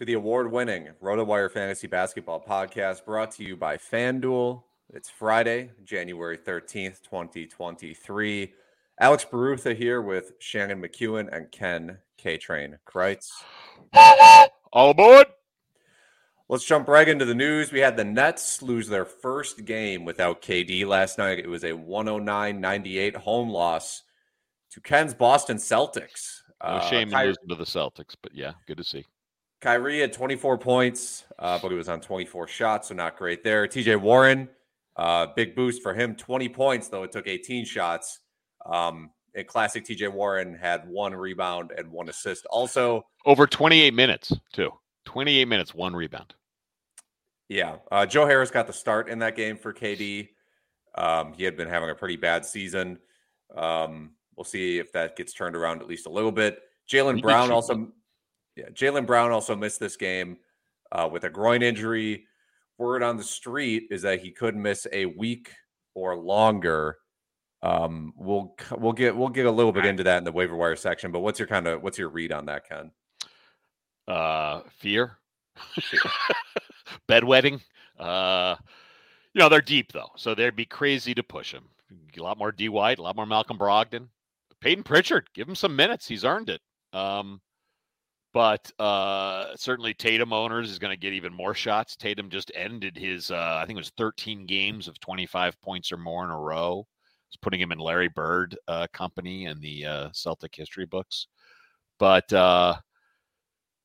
to the award winning RotoWire Fantasy Basketball Podcast brought to you by FanDuel. It's Friday, January 13th, 2023. Alex Barutha here with Shannon McEwen and Ken K Train Crites. All aboard. Let's jump right into the news. We had the Nets lose their first game without KD last night. It was a 109 98 home loss to Ken's Boston Celtics. No Uh, shame in Ky- losing to the Celtics, but yeah, good to see. Kyrie had 24 points, uh, but he was on 24 shots, so not great there. TJ Warren, uh, big boost for him, 20 points, though it took 18 shots. Um, and classic TJ Warren had one rebound and one assist. Also, Over 28 minutes, too. 28 minutes, one rebound. yeah, uh, Joe Harris got the start in that game for KD. Um, he had been having a pretty bad season. Um, we'll see if that gets turned around at least a little bit. Jalen did Brown shoot also, yeah, Jaylen Brown also missed this game uh, with a groin injury. Word on the street is that he could miss a week or longer. Um, we'll we'll get we'll get a little bit into that in the waiver wire section. But what's your kind of what's your read on that, Ken? Uh, fear, bedwetting. Uh, you know, they're deep, though, so they'd be crazy to push him. A lot more D White, a lot more Malcolm Brogdon. Payton Pritchard, give him some minutes. He's earned it. Um, but uh, certainly Tatum owners is going to get even more shots. Tatum just ended his, uh, I think it was 13 games of 25 points or more in a row. It's putting him in Larry Bird uh, company in the uh, Celtic history books. But uh,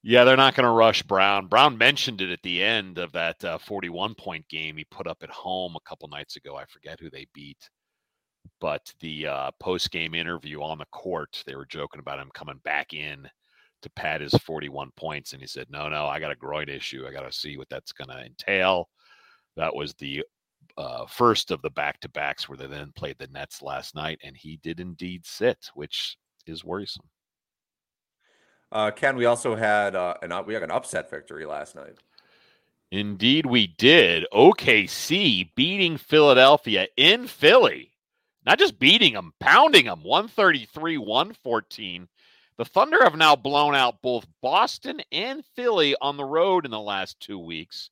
yeah, they're not going to rush Brown. Brown mentioned it at the end of that uh, 41 point game he put up at home a couple nights ago. I forget who they beat. But the uh, post game interview on the court, they were joking about him coming back in to pad his 41 points. And he said, No, no, I got a groin issue. I got to see what that's going to entail. That was the uh, first of the back to backs where they then played the Nets last night. And he did indeed sit, which is worrisome. Uh, Ken, we also had uh, an we had an upset victory last night. Indeed, we did. OKC beating Philadelphia in Philly. Not just beating them, pounding them 133 114. The Thunder have now blown out both Boston and Philly on the road in the last two weeks.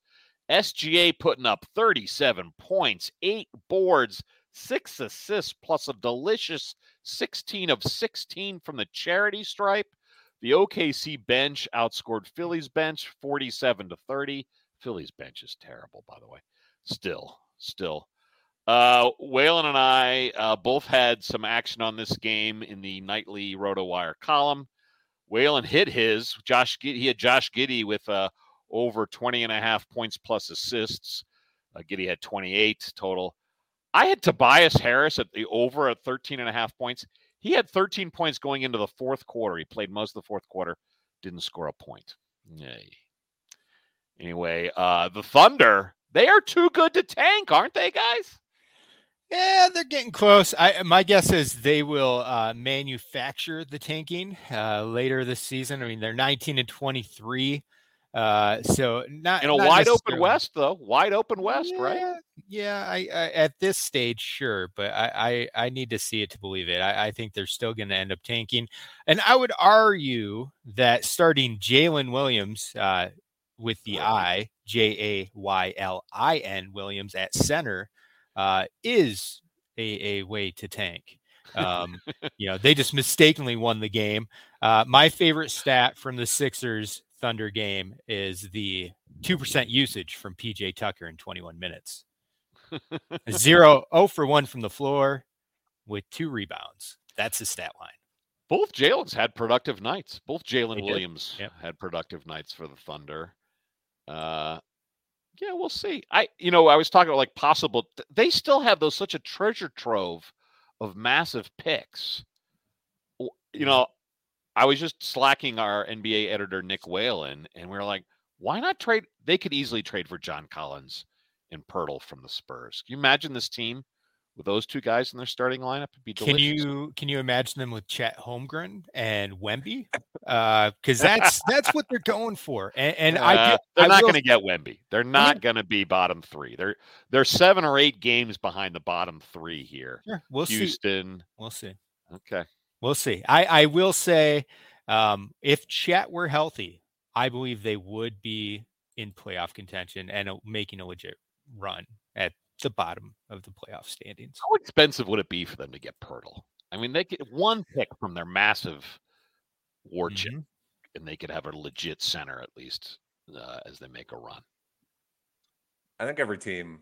SGA putting up 37 points, eight boards, six assists, plus a delicious 16 of 16 from the charity stripe. The OKC bench outscored Philly's bench 47 to 30. Philly's bench is terrible, by the way. Still, still. Uh, Whalen and I uh, both had some action on this game in the nightly RotoWire column. Whalen hit his. Josh, he had Josh Giddey with uh, over 20 and a half points plus assists. Uh, Giddey had 28 total. I had Tobias Harris at the over at 13 and a half points. He had 13 points going into the fourth quarter. He played most of the fourth quarter, didn't score a point. Yay. Anyway, uh, the Thunder, they are too good to tank, aren't they, guys? Yeah, they're getting close. I my guess is they will uh, manufacture the tanking uh, later this season. I mean, they're 19 and 23, uh, so not In a not wide open West, though. Wide open West, right? Yeah, Yeah, I, I, at this stage, sure, but I, I, I need to see it to believe it. I, I think they're still going to end up tanking, and I would argue that starting Jaylin Williams uh, with the I J A Y L I N Williams at center uh, is a, a way to tank. Um, you know, they just mistakenly won the game. Uh, my favorite stat from the Sixers Thunder game is the 2% usage from PJ Tucker in 21 minutes. Zero, oh for 1 from the floor with two rebounds. That's the stat line. Both Jalen's had productive nights. Both Jalen Williams yep. had productive nights for the Thunder. Uh, yeah, we'll see. I, you know, I was talking about like possible. They still have those such a treasure trove of massive picks. You know, I was just slacking our NBA editor Nick Whalen, and we are like, why not trade? They could easily trade for John Collins and Poeltl from the Spurs. Can you imagine this team with those two guys in their starting lineup? It'd be delicious. Can you can you imagine them with Chet Holmgren and Wemby? Because uh, that's that's what they're going for. And, and uh, I they're I not going to get Wemby. They're not going to be bottom three. They're they're seven or eight games behind the bottom three here. Sure, we'll Houston. See. We'll see. Okay. We'll see. I I will say, um, if Chet were healthy, I believe they would be in playoff contention and making a legit run at the bottom of the playoff standings. How expensive would it be for them to get Poeltl? I mean, they get one pick from their massive war chip, mm-hmm. and they could have a legit center at least uh, as they make a run. I think every team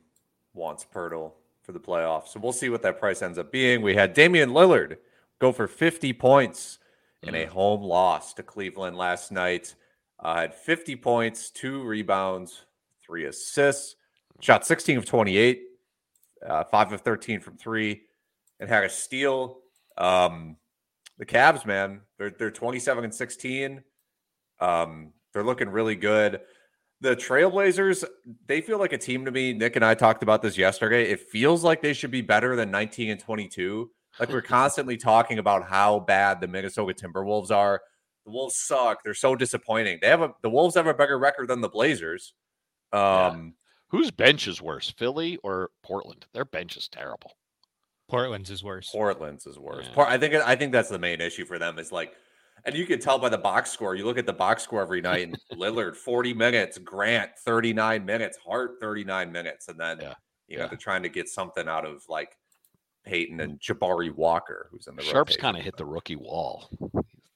wants Poeltl for the playoffs, so we'll see what that price ends up being. We had Damian Lillard go for 50 points in mm. a home loss to Cleveland last night. Uh, had 50 points, two rebounds, three assists, shot 16 of 28, uh, five of 13 from three, and had a steal. Um, the Cavs, man, they're they're 27 and 16. Um, they're looking really good. The Trailblazers, they feel like a team to me. Nick and I talked about this yesterday. It feels like they should be better than 19 and 22. Like we're constantly talking about how bad the Minnesota Timberwolves are. The Wolves suck. They're so disappointing. They have a the Wolves have a better record than the Blazers. Um. Whose bench is worse, Philly or Portland? Their bench is terrible. Portland's is worse. Portland's is worse. Yeah. I think I think that's the main issue for them. Is like, and you can tell by the box score. You look at the box score every night, and Lillard forty minutes, Grant thirty nine minutes, Hart thirty nine minutes, and then yeah. you know yeah. they're trying to get something out of like Payton and Jabari Walker, who's in the Sharp's kind of hit the rookie wall. He's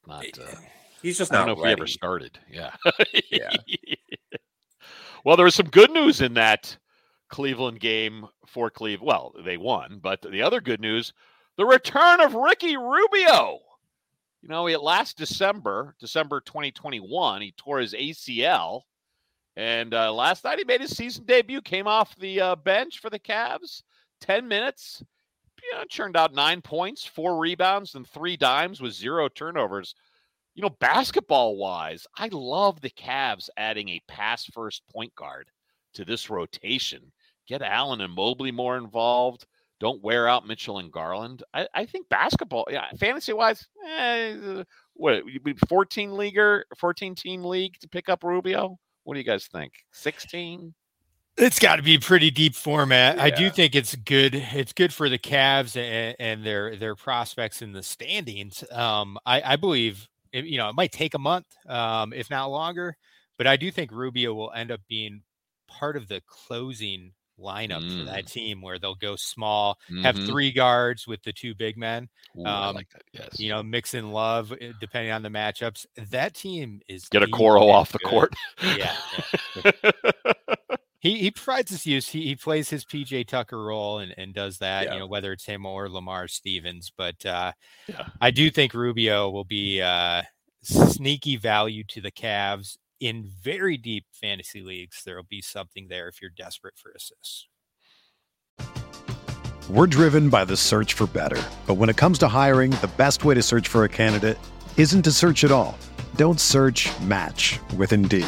not. Uh, he's just not. I don't know ready. if he ever started. Yeah. yeah. well, there was some good news in that Cleveland game for Cleveland. Well, they won, but the other good news: the return of Ricky Rubio. You know, he, last December, December 2021, he tore his ACL. And uh, last night he made his season debut, came off the uh, bench for the Cavs, 10 minutes, you know, churned out nine points, four rebounds, and three dimes with zero turnovers. You know, basketball wise, I love the Cavs adding a pass first point guard to this rotation. Get Allen and Mobley more involved. Don't wear out Mitchell and Garland. I, I think basketball, yeah, fantasy wise, eh, what 14 leaguer, 14 team league to pick up Rubio? What do you guys think? 16? It's got to be pretty deep format. Yeah. I do think it's good. It's good for the Cavs and, and their their prospects in the standings. Um, I, I believe it, you know it might take a month, um, if not longer, but I do think Rubio will end up being part of the closing lineup mm. for that mm. team where they'll go small, mm-hmm. have three guards with the two big men. Ooh, um, like yes. You know, mix in love eh, depending on the matchups. That team is get Okoro off the court. yeah. yeah. he he provides his use. He, he plays his PJ Tucker role and, and does that, yeah. you know, whether it's him or Lamar Stevens. But uh, yeah. I do think Rubio will be uh, sneaky value to the Cavs in very deep fantasy leagues. There will be something there if you're desperate for assists. We're driven by the search for better. But when it comes to hiring, the best way to search for a candidate isn't to search at all. Don't search match with Indeed.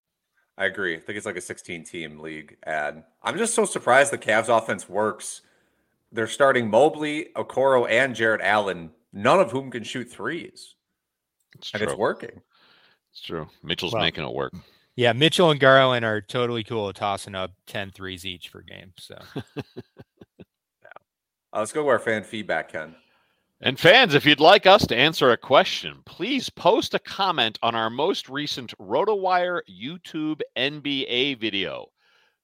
I agree. I think it's like a 16 team league ad. I'm just so surprised the Cavs offense works. They're starting Mobley, Okoro, and Jarrett Allen, none of whom can shoot threes. It's and true. it's working. It's true. Mitchell's Well, making it work. Yeah, Mitchell and Garland are totally cool at tossing up 10 threes each per game. So Uh, let's go to our fan feedback, Ken. And fans, if you'd like us to answer a question, please post a comment on our most recent RotoWire YouTube NBA video.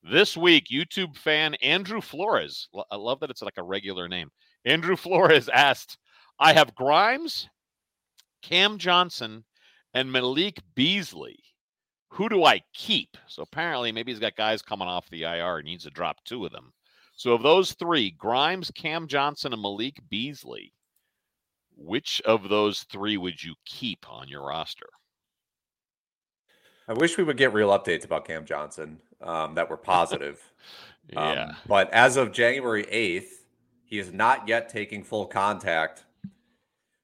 This week, YouTube fan Andrew Flores, I love that it's like a regular name. Andrew Flores asked, I have Grimes, Cam Johnson, and Malik Beasley. Who do I keep? So apparently, maybe he's got guys coming off the IR. He needs to drop two of them. So of those three, Grimes, Cam Johnson, and Malik Beasley, which of those three would you keep on your roster? I wish we would get real updates about Cam Johnson um, that were positive. Yeah. Um, but as of January 8th, he is not yet taking full contact.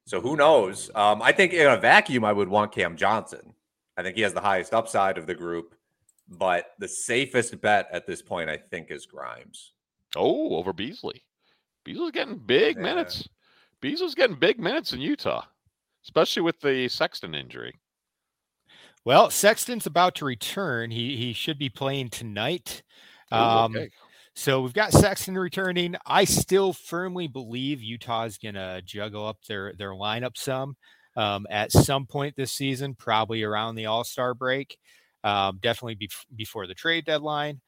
So who knows? Um, I think in a vacuum, I would want Cam Johnson. I think he has the highest upside of the group, but the safest bet at this point, I think, is Grimes. oh, over Beasley. Beasley's getting big Yeah. minutes. Beasley's getting big minutes in Utah, especially with the Sexton injury. Well, Sexton's about to return. He he should be playing tonight. Ooh, Um, okay. So we've got Sexton returning. I still firmly believe Utah's gonna juggle up their their lineup some um, at some point this season, probably around the All Star break. Um, definitely bef- before the trade deadline.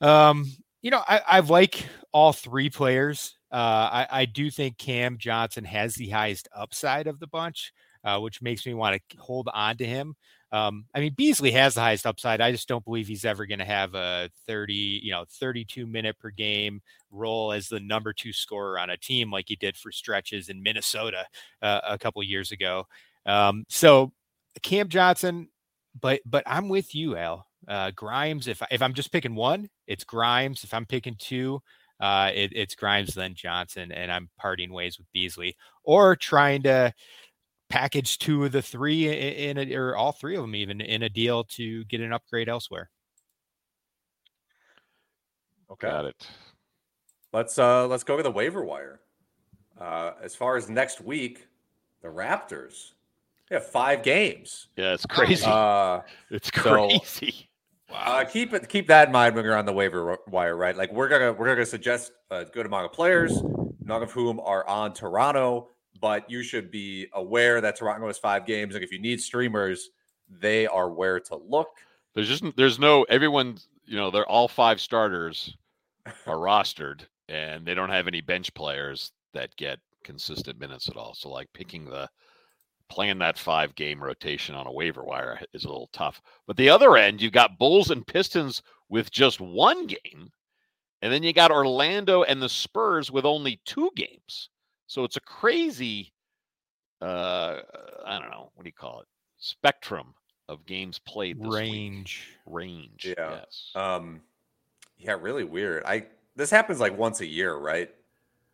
Um, you know, I, I like all three players. Uh, I, I do think Cam Johnson has the highest upside of the bunch, uh, which makes me want to hold on to him. Um, I mean, Beasley has the highest upside. I just don't believe he's ever going to have a 30, you know, 32 minute per game role as the number two scorer on a team like he did for stretches in Minnesota uh, a couple years ago. Um, so Cam Johnson, but but I'm with you, Al. Uh, Grimes. If if I'm just picking one, it's Grimes. If I'm picking two, uh, it, it's Grimes then Johnson, and I'm parting ways with Beasley, or trying to package two of the three in, in a, or all three of them even in a deal to get an upgrade elsewhere. Okay. Got it. Let's uh let's go to the waiver wire. Uh, as far as next week, the Raptors they have five games. Yeah, it's crazy. Uh, it's so- crazy. Uh, keep it keep that in mind when you're on the waiver wire, right? Like we're gonna we're gonna suggest a good amount of players, none of whom are on Toronto, but you should be aware that Toronto has five games, and if you need streamers, they are where to look. There's just there's no everyone. You know, they're all five starters are rostered, and they don't have any bench players that get consistent minutes at all. So like picking the playing that five game rotation on a waiver wire is a little tough. But the other end, you've got Bulls and Pistons with just one game, and then you got Orlando and the Spurs with only two games. So it's a crazy, uh, I don't know, what do you call it? Spectrum of games played this range. Week. Range. Yeah. Yes. Um, yeah, really weird. I this happens like once a year, right?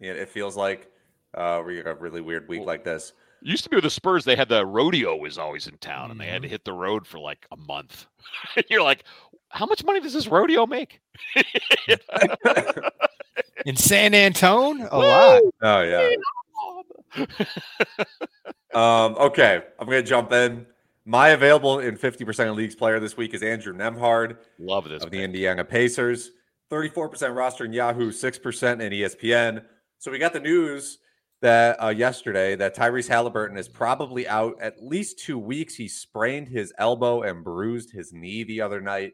Yeah, it feels like uh, we got a really weird week Well, like this. It used to be with the Spurs, they had the rodeo was always in town and they had to Mhm. hit the road for like a month. You're like, how much money does this rodeo make? In San Antone, a lot. Oh yeah. Um, okay, I'm gonna jump in. My available in 50% of leagues player this week is Andrew Nembhard Love this. of the. Indiana Pacers. 34% roster in Yahoo, 6% in ESPN. So we got the news that uh, yesterday that Tyrese Halliburton is probably out at least two weeks. He sprained his elbow and bruised his knee the other night.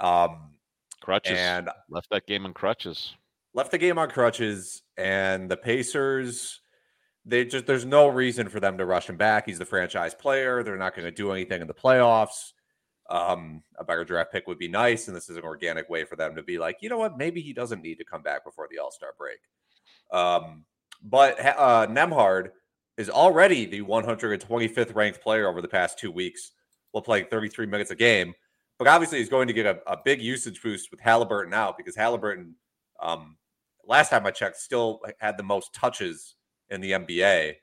Um, Crutches. and left that game in crutches. left the game on crutches and the Pacers they just there's no reason for them to rush him back. He's the franchise player. They're not going to do anything in the playoffs. Um, a better draft pick would be nice, and this is an organic way for them to be like, you know what, maybe he doesn't need to come back before the All Star break. Um, but uh, Nembhard is already the 125th ranked player over the past two weeks, while playing 33 minutes a game. But obviously, he's going to get a, a big usage boost with Halliburton out because Halliburton, um, last time I checked, still had the most touches in the NBA.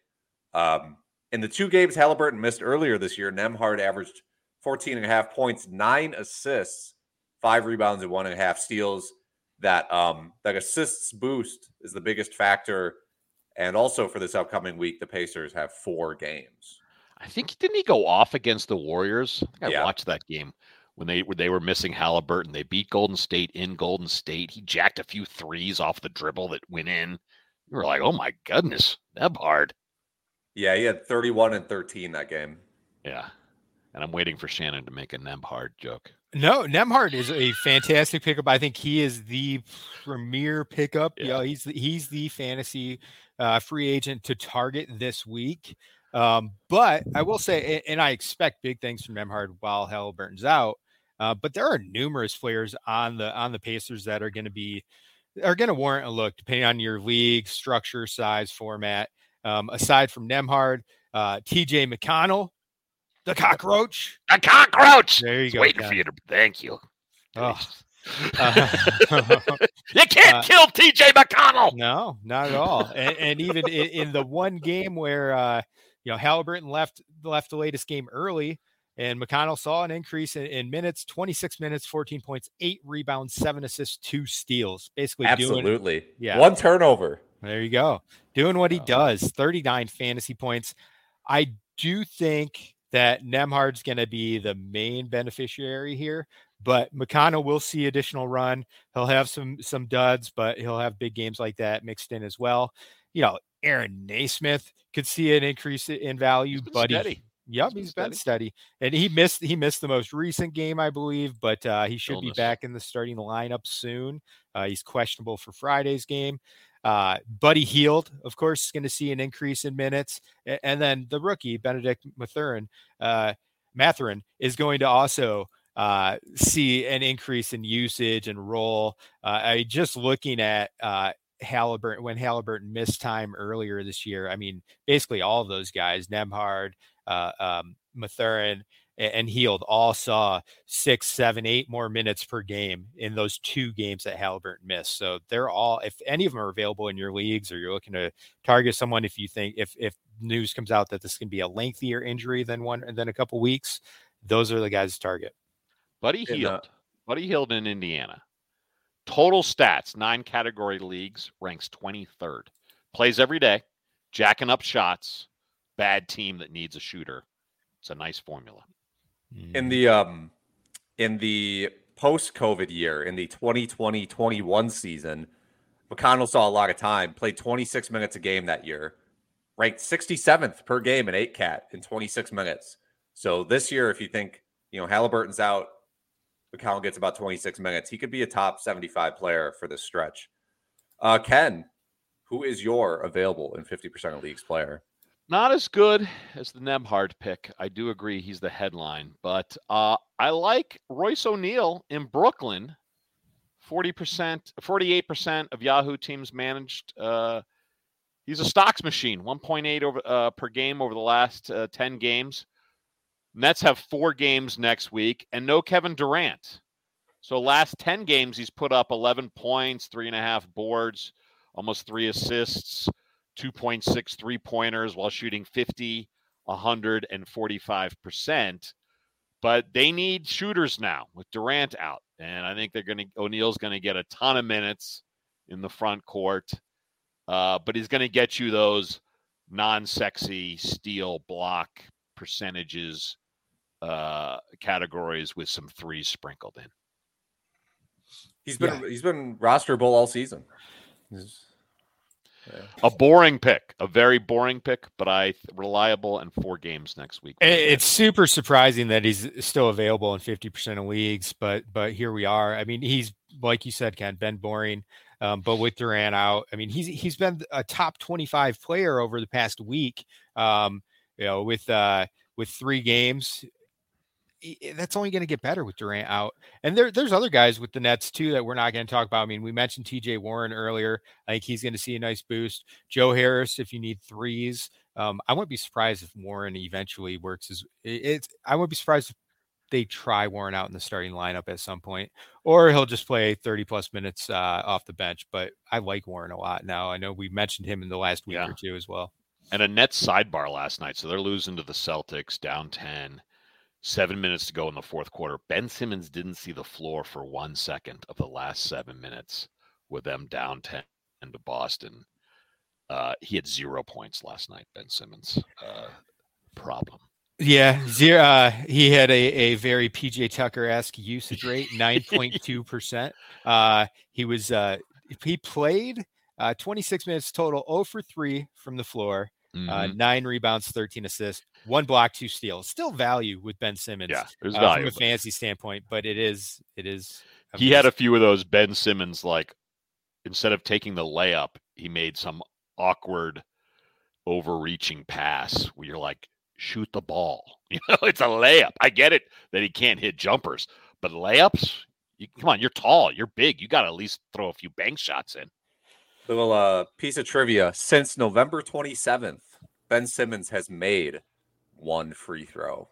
Um, in the two games Halliburton missed earlier this year, Nembhard averaged 14 and a half points, nine assists, five rebounds, and one and a half steals. That um, that assists boost is the biggest factor. And also for this upcoming week, the Pacers have four games. I think didn't he go off against the Warriors? I, think I Yeah. watched that game when they when they were missing Halliburton. They beat Golden State in Golden State. He jacked a few threes off the dribble that went in. You were like, oh my goodness, Nebhard. Yeah, he had 31 and 13 that game. Yeah. And I'm waiting for Shannon to make a Nebhard joke. No, Nembhard is a fantastic pickup. I think he is the premier pickup. You Yeah. know, he's the, he's the fantasy uh, free agent to target this week. Um, but I will say, and I expect big things from Nembhard while Halliburton's out. Uh, but there are numerous players on the on the Pacers that are going to be are going to warrant a look depending on your league structure, size, format. Um, aside from Nembhard, uh, T.J. McConnell, the cockroach. the cockroach. There you Just go. waiting for you to thank you. Oh. Uh, you can't Uh, kill TJ McConnell. No, not at all. and, and even in, in the one game where uh, you know Halliburton left left the latest game early, and McConnell saw an increase in, in minutes, 26 minutes, 14 points, eight rebounds, seven assists, two steals. Basically, doing Absolutely. yeah. One turnover. there you go, doing what he does. 39 fantasy points. I do think that Nembhard's going to be the main beneficiary here, but McConnell will see additional run. He'll have some some duds, but he'll have big games like that mixed in as well. You know, Aaron Nesmith could see an increase in value, he- steady. Yep, He's been he's been steady, and he missed he missed the most recent game, I believe, but uh, he should Illness. be back in the starting lineup soon. Uh, he's questionable for Friday's game. Uh, Buddy Hield, of course, is going to see an increase in minutes, and then the rookie Bennedict Mathurin, uh, Mathurin is going to also uh, see an increase in usage and role. Uh, I just looking at uh, Halliburton when Halliburton missed time earlier this year. I mean, basically all of those guys, Nembhard, uh, um, Mathurin, and Hield all saw six, seven, eight more minutes per game in those two games that Halliburton missed. So they're all, if any of them are available in your leagues, or you're looking to target someone, if you think if if news comes out that this can be a lengthier injury than one than a couple weeks, those are the guys to target. Buddy In the- Buddy Hield in Indiana. Total stats, nine category leagues, ranks 23rd. Plays every day, jacking up shots. Bad team that needs a shooter. It's a nice formula. in the um in the post COVID year in the 2020-21 season, McConnell saw a lot of time, played 26 minutes a game that year, ranked 67th per game in 8 cat in 26 minutes. So this year, if you think, you know, Halliburton's out, McConnell gets about 26 minutes, he could be a top 75 player for this stretch. Uh Ken, who is your available in 50% of leagues player? Not as good as the Nembhard pick. I do agree he's the headline, but uh, I like Royce O'Neale in Brooklyn. 40%, 48% of Yahoo teams managed. Uh, he's a stocks machine, 1.8 over uh, per game over the last uh, 10 games. Nets have four games next week and no Kevin Durant. So last 10 games, he's put up 11 points, three and a half boards, almost three assists, 2.6 three pointers while shooting 50, 145%. But they need shooters now with Durant out. And I think they're going to, O'Neale's going to get a ton of minutes in the front court. Uh, but he's going to get you those non sexy steal block percentages uh, categories with some threes sprinkled in. He's been yeah. he's been rosterable all season. Yeah. A boring pick, a very boring pick, but I reliable and four games next week. It's super surprising that he's still available in fifty percent of leagues, but but here we are. I mean, he's like you said, Ken, been boring. Um, but with Durant out, I mean, he's he's been a top twenty five player over the past week. Um, you know, with uh, with three games, that's only going to get better with Durant out. And there, there's other guys with the Nets too that we're not going to talk about. I mean, we mentioned TJ Warren earlier. I think he's going to see a nice boost. Joe Harris, if you need threes, um, I wouldn't be surprised if Warren eventually works as it's. I wouldn't be surprised if they try Warren out in the starting lineup at some point, or he'll just play 30 plus minutes uh, off the bench. But I like Warren a lot now. I know we mentioned him in the last week yeah. or two as well. And a net sidebar last night, so they're losing to the Celtics down 10. Seven minutes to go in the fourth quarter. Ben Simmons didn't see the floor for one second of the last seven minutes with them down 10 to Boston. Uh, he had zero points last night, Ben Simmons. Uh, problem. Yeah, zero. Uh, he had a, a very PJ Tucker esque usage rate, nine point two percent. Uh, he was uh, he played uh, twenty six minutes total, zero oh for three from the floor, uh, mm-hmm. uh, nine rebounds, thirteen assists, one block, two steals. Still value with Ben Simmons. Yeah, there's uh, from a fantasy standpoint, but it is it is. He had a few of those Ben Simmons like instead of taking the layup, he made some awkward overreaching pass where you're like, shoot the ball. You know, it's a layup. I get it that he can't hit jumpers, but layups, you, come on, you're tall, you're big. You got to at least throw a few bank shots in. Little uh, piece of trivia: since November 27th, Ben Simmons has made one free throw.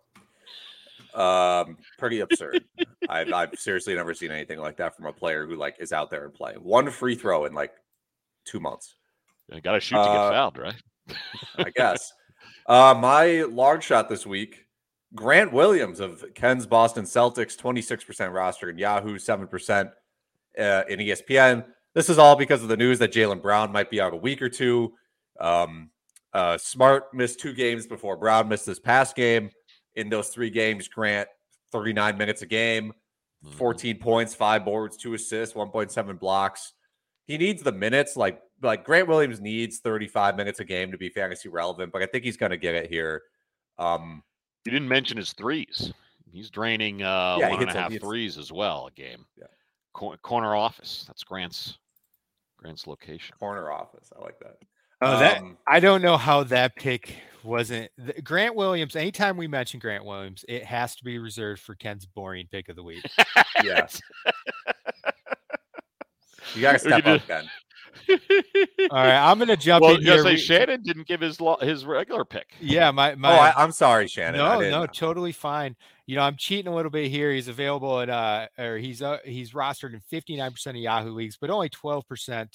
Um, pretty absurd. I've, I've seriously never seen anything like that from a player who like is out there and playing one free throw in like two months. You got to shoot to get uh, fouled, right? I guess. Uh, my long shot this week, Grant Williams of Ken's Boston Celtics, 26% roster in Yahoo, 7% uh, in ESPN. This is all because of the news that Jaylen Brown might be out a week or two. Um, uh, Smart missed two games before Brown missed this past game. In those three games, Grant 39 minutes a game, mm-hmm. 14 points, five boards, two assists, 1.7 blocks. He needs the minutes. Like like Grant Williams needs 35 minutes a game to be fantasy relevant, but I think he's going to get it here. Um, you didn't mention his threes. He's draining uh, yeah, one and a half threes as well a game. Yeah. Co- corner office. That's Grant's Grant's location. Corner office. I like that. Oh, that um, I don't know how that pick wasn't the, Grant Williams. Anytime we mention Grant Williams, it has to be reserved for Ken's boring pick of the week. yes. you gotta step up, Ken. All right, I'm gonna jump well, in here. Say Shannon didn't give his his regular pick. Yeah, my my. Oh, I, am sorry, Shannon. No, no, totally fine. You know, I'm cheating a little bit here. He's available at uh, or he's uh, he's rostered in 59% of Yahoo leagues, but only 12%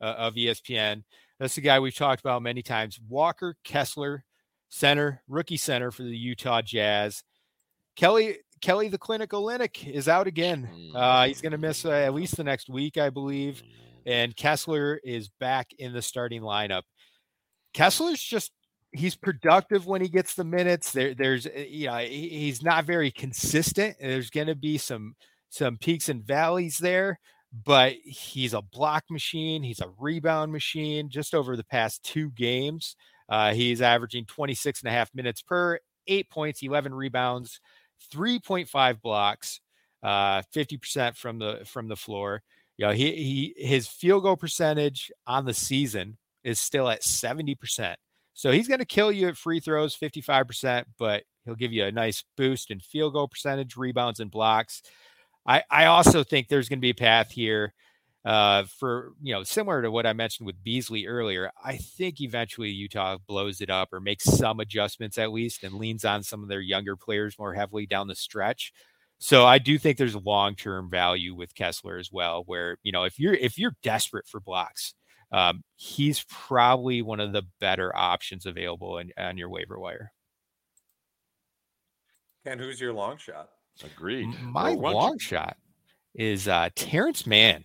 uh, of ESPN. That's the guy we've talked about many times. Walker Kessler, center, rookie center for the Utah Jazz. Kelly Kelly the Clinic Olynyk is out again. Uh, he's going to miss uh, at least the next week, I believe and Kessler is back in the starting lineup. Kessler's just he's productive when he gets the minutes. There, there's eh, you know he's not very consistent. There's going to be some some peaks and valleys there, but he's a block machine. He's a rebound machine. Just over the past two games, uh, he's averaging 26 and a half minutes per, eight points, 11 rebounds, 3.5 blocks, uh, 50% from the from the floor. You know, he he his field goal percentage on the season is still at 70%. So he's going to kill you at free throws 55%, but he'll give you a nice boost in field goal percentage, rebounds, and blocks. I, I also think there's going to be a path here uh, for, you know, similar to what I mentioned with Beasley earlier. I think eventually Utah blows it up or makes some adjustments at least and leans on some of their younger players more heavily down the stretch. So I do think there's long term value with Kessler as well, where, you know, if you're if you're desperate for blocks, um, he's probably one of the better options available on your waiver wire. And who's your long shot? Agreed. My long shot is uh, Terrence Mann,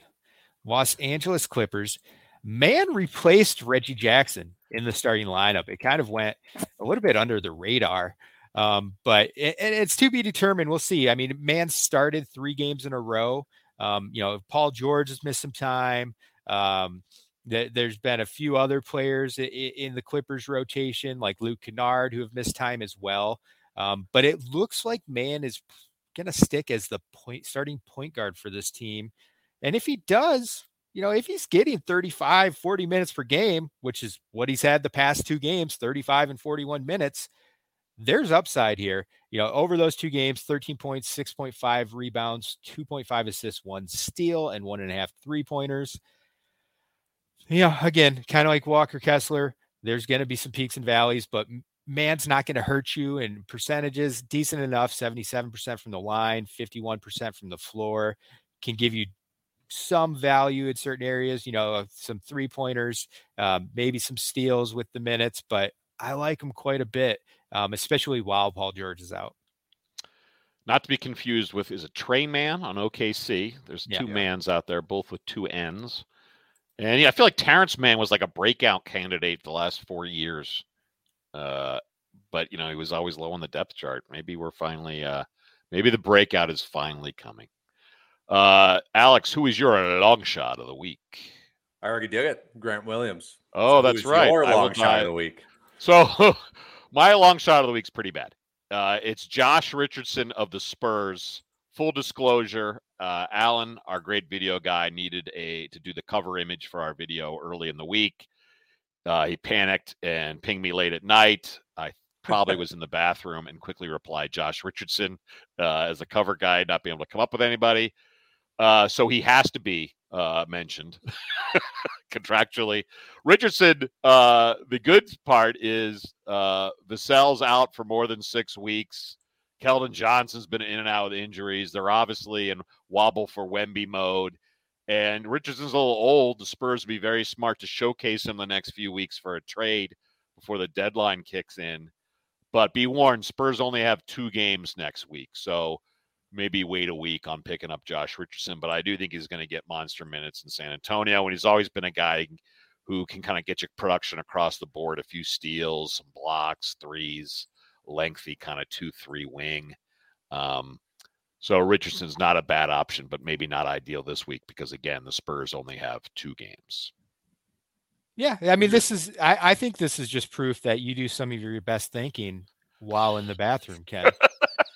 Los Angeles Clippers. Mann replaced Reggie Jackson in the starting lineup. It kind of went a little bit under the radar, um, but it, it's to be determined. We'll see. I mean, Mann started three games in a row. Um, you know, Paul George has missed some time. Um, there's been a few other players in the Clippers rotation, like Luke Kennard, who have missed time as well. Um, but it looks like Mann is going to stick as the point starting point guard for this team. And if he does, you know, if he's getting 35, 40 minutes per game, which is what he's had the past two games, 35 and 41 minutes, there's upside here. You know, over those two games, 13 points, 6.5 rebounds, 2.5 assists, one steal, and one and a half three pointers. Yeah, again, kind of like Walker Kessler, there's going to be some peaks and valleys, but Mann's not going to hurt you in percentages, decent enough 77% from the line, 51% from the floor, can give you some value in certain areas, you know, some three pointers, um, maybe some steals with the minutes, but I like him quite a bit, um, especially while Paul George is out. Not to be confused with is a Tre Mann on OKC. There's yeah, two yeah. mans out there, both with two ends. And yeah, I feel like Terrence Mann was like a breakout candidate the last four years. Uh, but you know, he was always low on the depth chart. Maybe we're finally, uh, maybe the breakout is finally coming. Uh, Alex, who is your long shot of the week? I already did it. Grant Williams. Oh, so that's right. Your long shot of the week. So my long shot of the week's pretty bad. Uh, it's Josh Richardson of the Spurs. Full disclosure, uh, Alan, our great video guy, needed a to do the cover image for our video early in the week. Uh, he panicked and pinged me late at night. I probably was in the bathroom and quickly replied Josh Richardson uh, as a cover guy, not being able to come up with anybody. Uh, so he has to be uh, mentioned contractually. Richardson, uh, the good part is uh, Vassell's out for more than six weeks. Keldon Johnson's been in and out with injuries. They're obviously in wobble for Wemby mode. And Richardson's a little old. The Spurs would be very smart to showcase him the next few weeks for a trade before the deadline kicks in. But be warned, Spurs only have two games next week. So maybe wait a week on picking up Josh Richardson. But I do think he's going to get monster minutes in San Antonio. And he's always been a guy who can kind of get your production across the board a few steals, some blocks, threes, lengthy kind of 2 3 wing. Um, so Richardson's not a bad option, but maybe not ideal this week because again, the Spurs only have two games. Yeah, I mean, this is I, I think this is just proof that you do some of your best thinking while in the bathroom, Ken.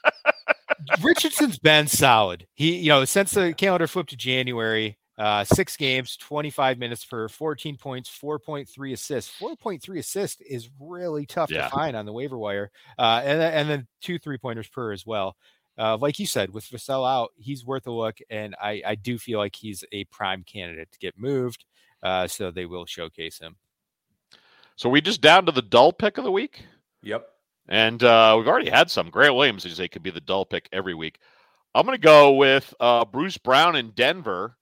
Richardson's been solid. He, you know, since the calendar flipped to January, uh, six games, 25 minutes for 14 points, 4.3 assists. 4.3 assists is really tough yeah. to find on the waiver wire. Uh, and, and then two three pointers per as well uh, like you said, with Vassell out, he's worth a look, and I, I do feel like he's a prime candidate to get moved. Uh, so they will showcase him. So we just down to the dull pick of the week. Yep. And uh, we've already had some. Grant Williams, as you say, could be the dull pick every week. I'm going to go with uh, Bruce Brown in Denver.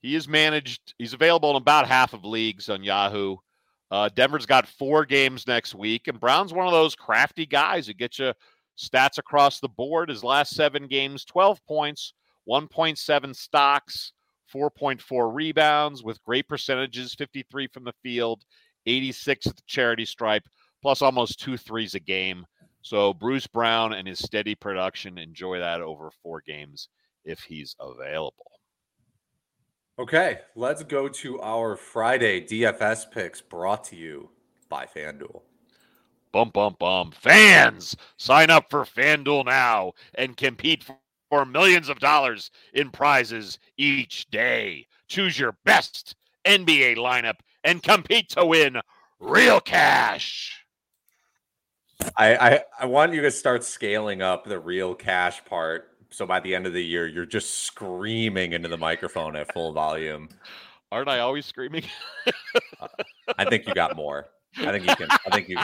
He is managed. He's available in about half of leagues on Yahoo. Uh, Denver's got four games next week, and Brown's one of those crafty guys who gets you Stats across the board his last seven games 12 points, 1.7 stocks, 4.4 rebounds with great percentages 53 from the field, 86 at the charity stripe, plus almost two threes a game. So Bruce Brown and his steady production, enjoy that over four games if he's available. Okay, let's go to our Friday DFS picks brought to you by FanDuel. Bum, bum, bum. Fans, sign up for FanDuel now and compete for millions of dollars in prizes each day. Choose your best NBA lineup and compete to win real cash. I, I I want you to start scaling up the real cash part. So by the end of the year, you're just screaming into the microphone at full volume. Aren't I always screaming? Uh, I think you got more. I think you can. I think you.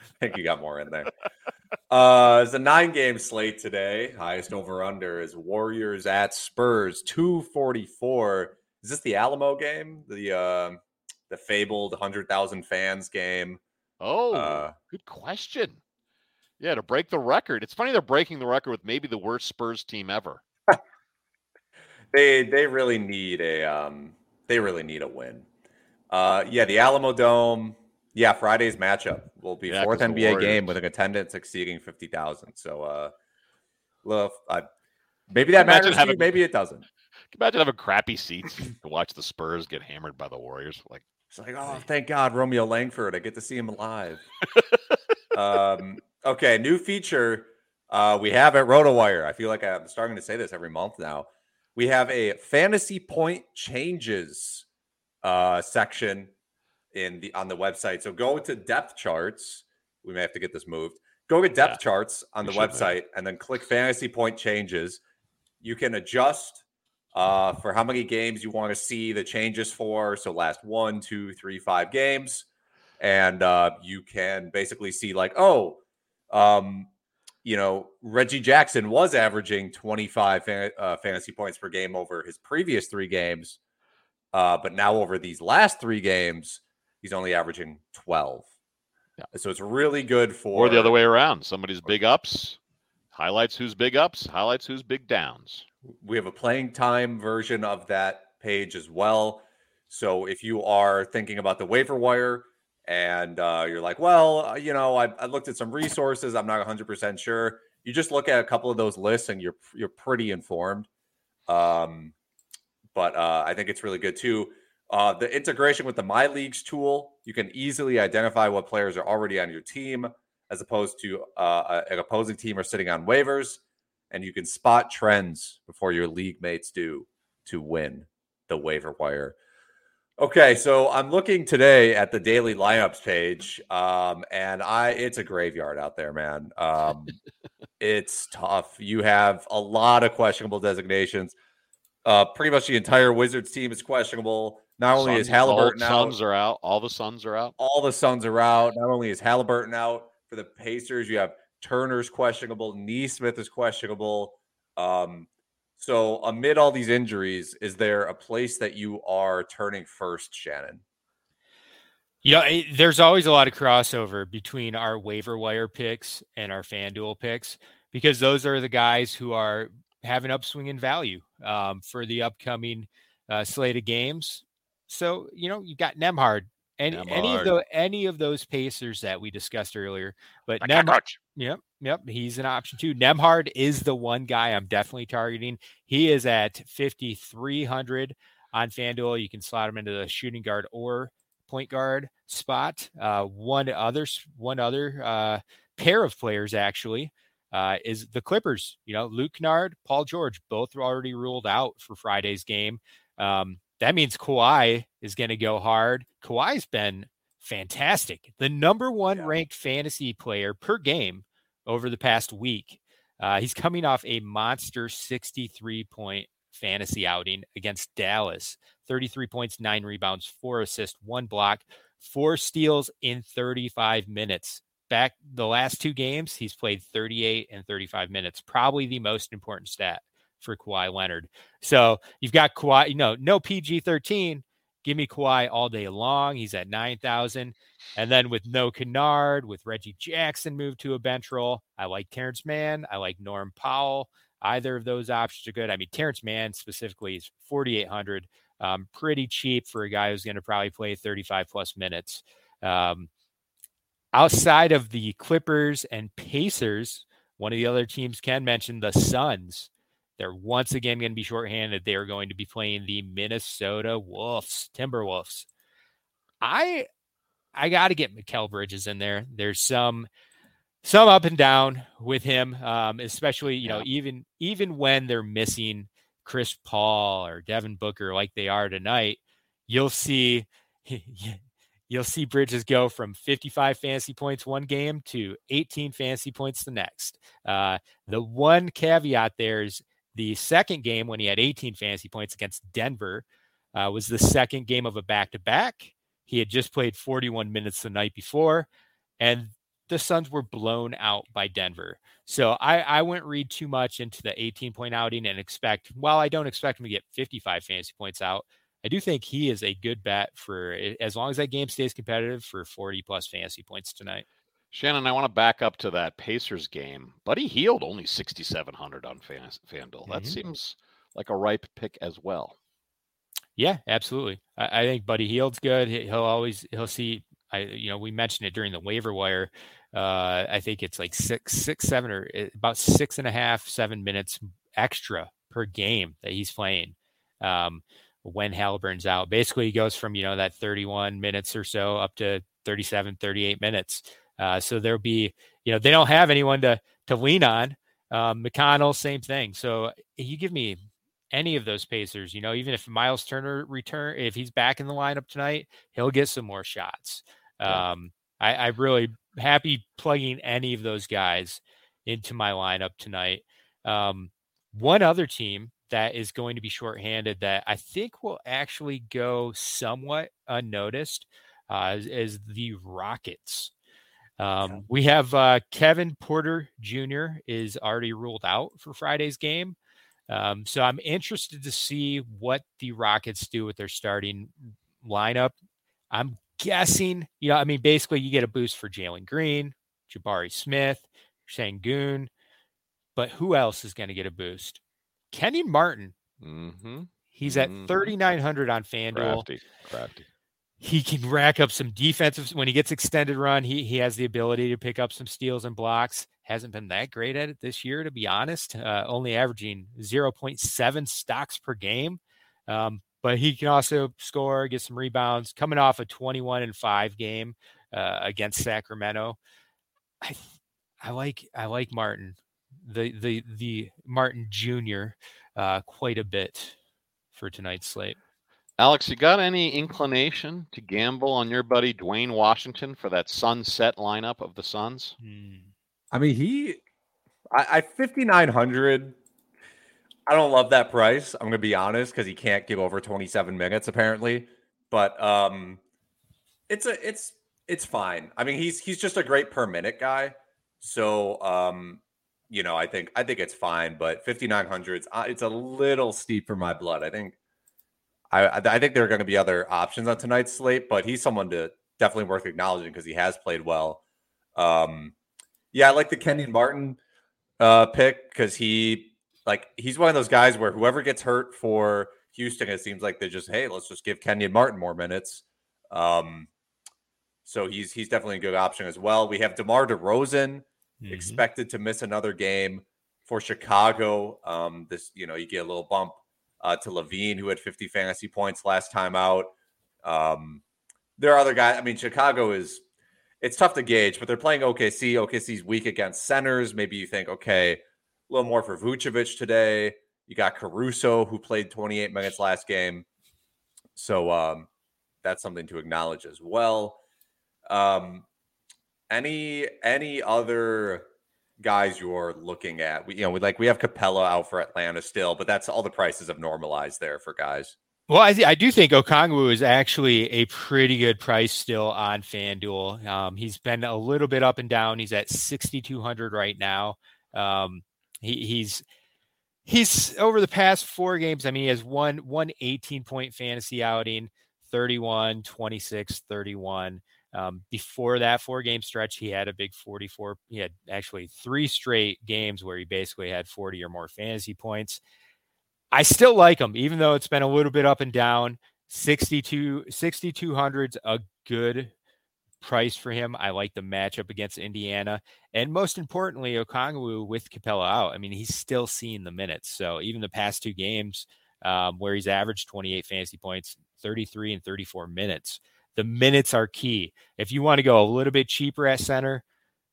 I think you got more in there. Uh, it's a nine game slate today. Highest over under is Warriors at Spurs, 244. Is this the Alamo game? The uh, the fabled 100,000 fans game? Oh, Uh, good question. Yeah, to break the record. It's funny they're breaking the record with maybe the worst Spurs team ever. they they really need a um they really need a win. Uh yeah, the Alamo Dome. Yeah, Friday's matchup will be Yeah, fourth NBA game with an attendance exceeding 50,000. So uh love uh, maybe that Imagine matters having- maybe it doesn't. Can you imagine having crappy seats to watch the Spurs get hammered by the Warriors. Like, It's like, oh, thank God, Romeo Langford. I get to see him live. um, okay, new feature uh, we have at RotoWire. I feel like I'm starting to say this every month now. We have a fantasy point changes uh, section in the on the website. So go to depth charts. We may have to get this moved. Go to depth Yeah, charts on the website and then click fantasy point changes. You can adjust uh, for how many games you want to see the changes for. So last one, two, three, five games, and uh, you can basically see like, oh, um, you know, Reggie Jackson was averaging 25 fan- uh, fantasy points per game over his previous three games, uh, but now over these last three games, he's only averaging 12. Yeah. So it's really good for or the other way around. Somebody's big ups highlights who's big ups, highlights who's big downs. we have a playing time version of that page as well. So if you are thinking about the waiver wire and uh, you're like, well, uh, you know, I, I looked at some resources, I'm not 100% sure. You just look at a couple of those lists and you're you're pretty informed. Um, but uh, I think it's really good too. Uh, the integration with the My Leagues tool, you can easily identify what players are already on your team, as opposed to uh, an opposing team are sitting on waivers and you can spot trends before your league mates do to win the waiver wire. Okay, so I'm looking today at the daily lineups page, um, and I it's a graveyard out there, man. Um, it's tough. You have a lot of questionable designations. Uh, pretty much the entire Wizards team is questionable. Not only is Suns- all Haliburton out, Suns are out. All the Suns are out. all the Suns are out. Not only is Haliburton out for the Pacers, you have Turner's questionable, Nesmith is questionable. Um, so amid all these injuries, is there a place that you are turning first, Shannon? You know, it, there's always a lot of crossover between our waiver wire picks and our FanDuel picks because those are the guys who are have an upswing in value um, for the upcoming uh, slate of games. So you know, you've got Nembhard, any any of the any of those Pacers that we discussed earlier, but I Nem- can't touch. Yep, yep. He's an option too. Nembhard is the one guy I'm definitely targeting. He is at 5,300 on FanDuel. You can slot him into the shooting guard or point guard spot. Uh, one other, one other uh, pair of players actually uh, is the Clippers. You know, Luke Kennard, Paul George, both were already ruled out for Friday's game. Um, that means Kawhi is going to go hard. Kawhi's been fantastic. The number one Yeah. ranked fantasy player per game over the past week. Uh, he's coming off a monster 63 point fantasy outing against Dallas 33 points, nine rebounds, four assists, one block, four steals in 35 minutes. Back the last two games, he's played 38 and 35 minutes. Probably the most important stat for Kawhi Leonard. So you've got Kawhi, you know, no PG 13. Give me Kawhi all day long. He's at 9,000. And then with no Kennard, with Reggie Jackson moved to a bench role, I like Terrence Mann. I like Norm Powell. Either of those options are good. I mean, Terrence Mann specifically is 4,800. Um, pretty cheap for a guy who's going to probably play 35 plus minutes. Um, outside of the Clippers and Pacers, one of the other teams can mention the Suns. They're once again going to be shorthanded. They are going to be playing the Minnesota Wolves, Timberwolves. I I got to get Mikal Bridges in there. There's some some up and down with him, um, especially you know even even when they're missing Chris Paul or Devin Booker like they are tonight. You'll see you'll see Bridges go from 55 fantasy points one game to 18 fantasy points the next. Uh, the one caveat there is the second game when he had 18 fantasy points against Denver uh, was the second game of a back to back. He had just played 41 minutes the night before, and the Suns were blown out by Denver. So I, I wouldn't read too much into the 18 point outing and expect, while I don't expect him to get 55 fantasy points out, I do think he is a good bet for as long as that game stays competitive for 40 plus fantasy points tonight. Shannon, I want to back up to that Pacers game. Buddy Hield only 6,700 on Fan, FanDuel. Mm-hmm. That seems like a ripe pick as well. Yeah, absolutely. I, I think Buddy Hield's good. He'll always he'll see. I you know we mentioned it during the waiver wire. Uh, I think it's like six, six, seven, or eh, about six and a half, seven minutes extra per game that he's playing. Um, when Haliburton's out. Basically, he goes from, you know, that 31 minutes or so up to 37, 38 minutes. Uh, so there'll be, you know, they don't have anyone to to lean on. Um, McConnell, same thing. So you give me any of those Pacers, you know, even if Miles Turner return, if he's back in the lineup tonight, he'll get some more shots. Um, I, I really happy plugging any of those guys into my lineup tonight. Um, one other team that is going to be shorthanded that I think will actually go somewhat unnoticed uh, is, is the Rockets. Um, we have uh, Kevin Porter Jr. is already ruled out for Friday's game. Um, so I'm interested to see what the Rockets do with their starting lineup. I'm guessing, you know, I mean, basically you get a boost for Jalen Green, Jabari Smith, Sengun, but who else is going to get a boost? Kenyon Martin. Mm-hmm. He's at mm-hmm. 3,900 on FanDuel. Crafty. Crafty. He can rack up some defensive when he gets extended run. He he has the ability to pick up some steals and blocks. Hasn't been that great at it this year, to be honest. Uh, only averaging 0.7 stocks per game. Um, but he can also score, get some rebounds. Coming off a 21 and five game uh, against Sacramento, I I like I like Martin the the the Martin Jr. Uh, quite a bit for tonight's slate. Alex, you got any inclination to gamble on your buddy Duane Washington for that sunset lineup of the Suns? Hmm. I mean, he, I, I 5,900. I don't love that price. I'm going to be honest because he can't give over 27 minutes apparently, but um, it's a, it's, it's fine. I mean, he's, he's just a great per minute guy. So, um, you know, I think I think it's fine, but 5900s uh, it's a little steep for my blood. I think I I think there are going to be other options on tonight's slate, but he's someone to definitely worth acknowledging because he has played well. Um, yeah, I like the Kenyon Martin uh, pick because he like he's one of those guys where whoever gets hurt for Houston, it seems like they just hey, let's just give Kenyon Martin more minutes. Um, so he's he's definitely a good option as well. We have DeMar DeRozan mm-hmm. expected to miss another game for Chicago. Um, this, you know, you get a little bump uh, to LaVine, who had 50 fantasy points last time out. Um, there are other guys. I mean, Chicago is it's tough to gauge, but they're playing OKC. OKC's weak against centers. Maybe you think, okay, a little more for Vucevic today. You got Caruso, who played 28 minutes last game. So um, that's something to acknowledge as well. Um, any any other guys you're looking at? We, you know, we like we have Capela out for Atlanta still, but that's all the prices have normalized there for guys. Well, I, th- I do think Okongwu is actually a pretty good price still on FanDuel. Um, he's been a little bit up and down. He's at 6,200 right now. Um, he, he's he's over the past four games. I mean, he has one one 18 point fantasy outing, 31, 26, 31. Um, before that four game stretch, he had a big 44. He had actually three straight games where he basically had 40 or more fantasy points. I still like him, even though it's been a little bit up and down. 62, 6,200's a good price for him. I like the matchup against Indiana. And most importantly, Okongwu with Capela out. I mean, he's still seeing the minutes. So even the past two games um, where he's averaged 28 fantasy points, 33 and 34 minutes the minutes are key. If you want to go a little bit cheaper at center,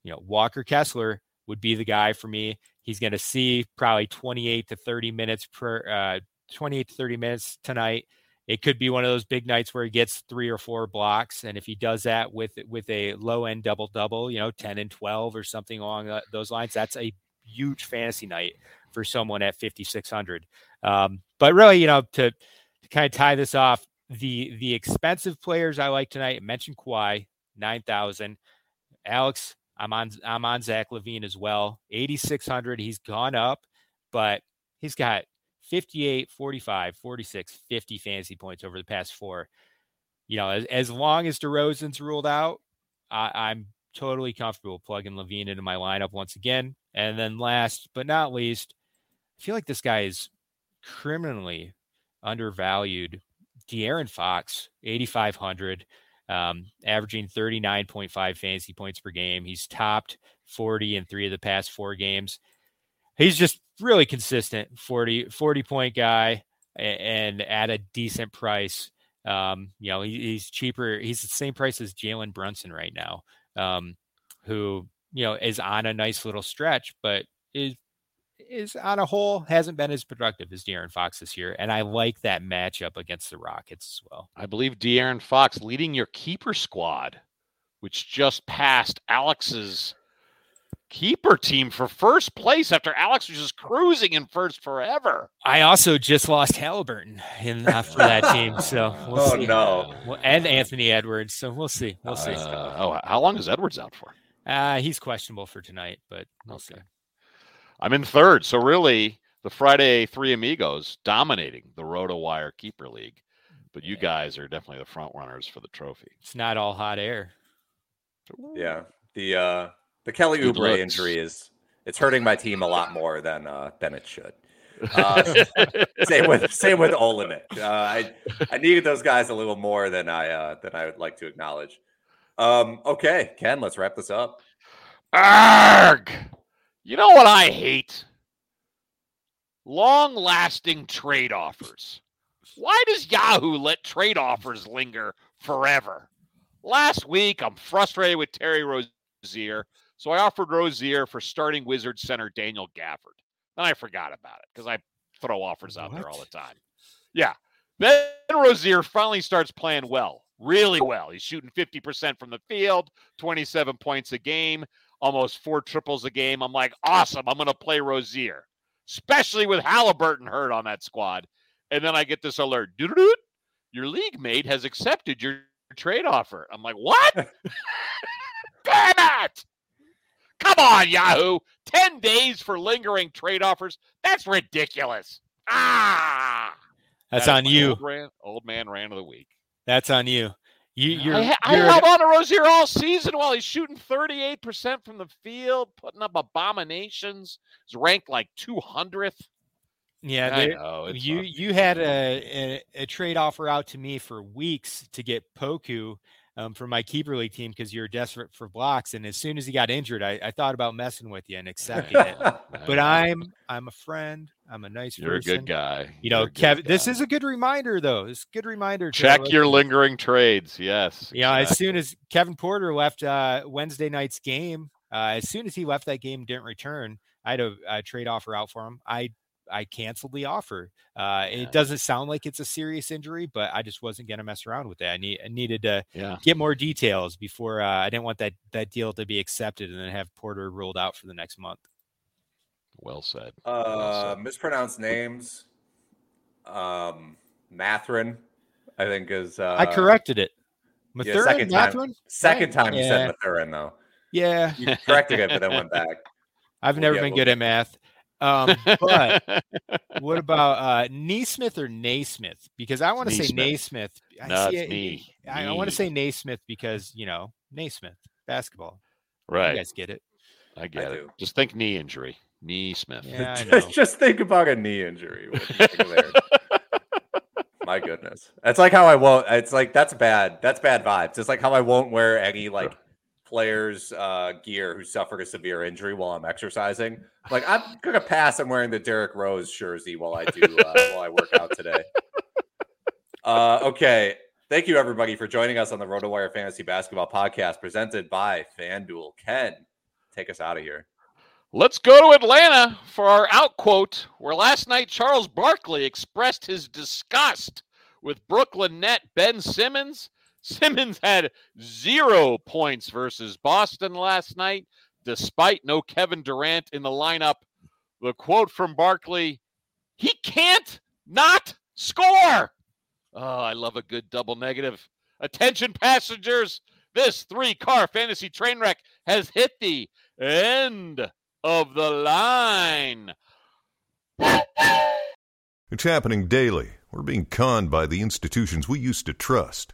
you know, Walker Kessler would be the guy for me. He's going to see probably 28 to 30 minutes per uh, 28 to 30 minutes tonight. it could be one of those big nights where he gets three or four blocks, and if he does that with with a low end double double, you know, ten and twelve or something along those lines, that's a huge fantasy night for someone at fifty six hundred. Um, but really, you know, to, to kind of tie this off, the the expensive players I like tonight. Mentioned Kawhi, nine thousand. Alex, I'm on I'm on Zach LaVine as well. 8600. He's gone up, but he's got 58, 45, 46, 50 fantasy points over the past four. You know, as, as long as DeRozan's ruled out, I, I'm totally comfortable plugging LaVine into my lineup once again. And then last but not least, I feel like this guy is criminally undervalued. De'Aaron Fox, 8,500, um, averaging 39.5 fantasy points per game. He's topped 40 in three of the past four games. He's just really consistent 40, 40 point guy and at a decent price. Um, you know, he, he's cheaper. He's the same price as Jalen Brunson right now, um, who, you know, is on a nice little stretch, but is is on a whole hasn't been as productive as De'Aaron Fox this year, and I like that matchup against the Rockets as well. I believe De'Aaron Fox leading your keeper squad, which just passed Alex's keeper team for first place after Alex was just cruising in first forever. I also just lost Haliburton in uh, for that team, so we'll oh see. no, and Anthony Edwards. So we'll see. We'll see. Uh, oh, how long is Edwards out for? Uh, he's questionable for tonight, but we'll okay. see. I'm in third. So really, the Friday Three Amigos dominating the RotoWire Keeper League. But you guys are definitely the front runners for the trophy. It's not all hot air. Yeah. The uh the Kelly Good Oubre looks. injury is it's hurting my team a lot more than uh than it should. Uh, same with same with Olynyk. Uh, I I needed those guys a little more than I uh, than I would like to acknowledge. Um, okay, Ken, let's wrap this up. Arg! You know what I hate? Long lasting trade offers. Why does Yahoo let trade offers linger forever? Last week, I'm frustrated with Terry Rozier, so I offered Rozier for starting Wizard center Daniel Gafford. Then I forgot about it because I throw offers out what? there all the time. Yeah. Then Rozier finally starts playing well, really well. He's shooting 50% from the field, 27 points a game almost four triples a game. I'm like, awesome. I'm going to play Rozier, especially with Haliburton hurt on that squad. And then I get this alert. Your league mate has accepted your trade offer. I'm like, what? Damn it! Come on, Yahoo. 10 days for lingering trade offers. That's ridiculous. Ah. That's that on you. Old, ran, old man ran of the week. That's on you. You, you're, I, I you're, held on to Rozier all season while he's shooting 38% from the field, putting up abominations. He's ranked like 200th. Yeah, they, know, you you had a, a, a trade offer out to me for weeks to get Poku um, for my keeper league team because you're desperate for blocks. And as soon as he got injured, I, I thought about messing with you and accepting it. but I'm I'm a friend. I'm a nice You're person. a good guy. You know, Kevin. This is a good reminder, though. It's a good reminder. Check your lingering trades. Yes. Yeah. Exactly. As soon as Kevin Porter left uh, Wednesday night's game, uh, as soon as he left that game, didn't return. I had a, a trade offer out for him. I I canceled the offer. Uh, yeah. It doesn't sound like it's a serious injury, but I just wasn't going to mess around with that. I, need, I needed to yeah. get more details before uh, I didn't want that that deal to be accepted and then have Porter ruled out for the next month. Well said. Uh, well said. mispronounced names. Um, Mathurin, I think is. Uh, I corrected it. Mathurin, yeah, second Mathurin? time. Second time yeah. you said Mathurin though. Yeah, you corrected it, but then went back. I've we'll never been good at math. Um, but what about uh, Neesmith or Naismith? Because I want to say Naismith. I no, it's me. I, I want to say Naismith because you know Naismith basketball. Right. You guys get it. I get I it. Do. Just think knee injury. Knee Smith. Yeah, just, just think about a knee injury. My goodness. That's like how I won't. It's like that's bad. That's bad vibes. It's like how I won't wear any like players' uh, gear who suffered a severe injury while I'm exercising. Like I'm gonna pass. I'm wearing the Derrick Rose jersey while I do uh, while I work out today. Uh, okay, thank you everybody for joining us on the RotoWire Fantasy Basketball Podcast presented by FanDuel. Ken, take us out of here. Let's go to Atlanta for our out quote, where last night Charles Barkley expressed his disgust with Brooklyn net Ben Simmons. Simmons had zero points versus Boston last night, despite no Kevin Durant in the lineup. The quote from Barkley he can't not score. Oh, I love a good double negative. Attention, passengers. This three car fantasy train wreck has hit the end of the line. It's happening daily. We're being conned by the institutions we used to trust.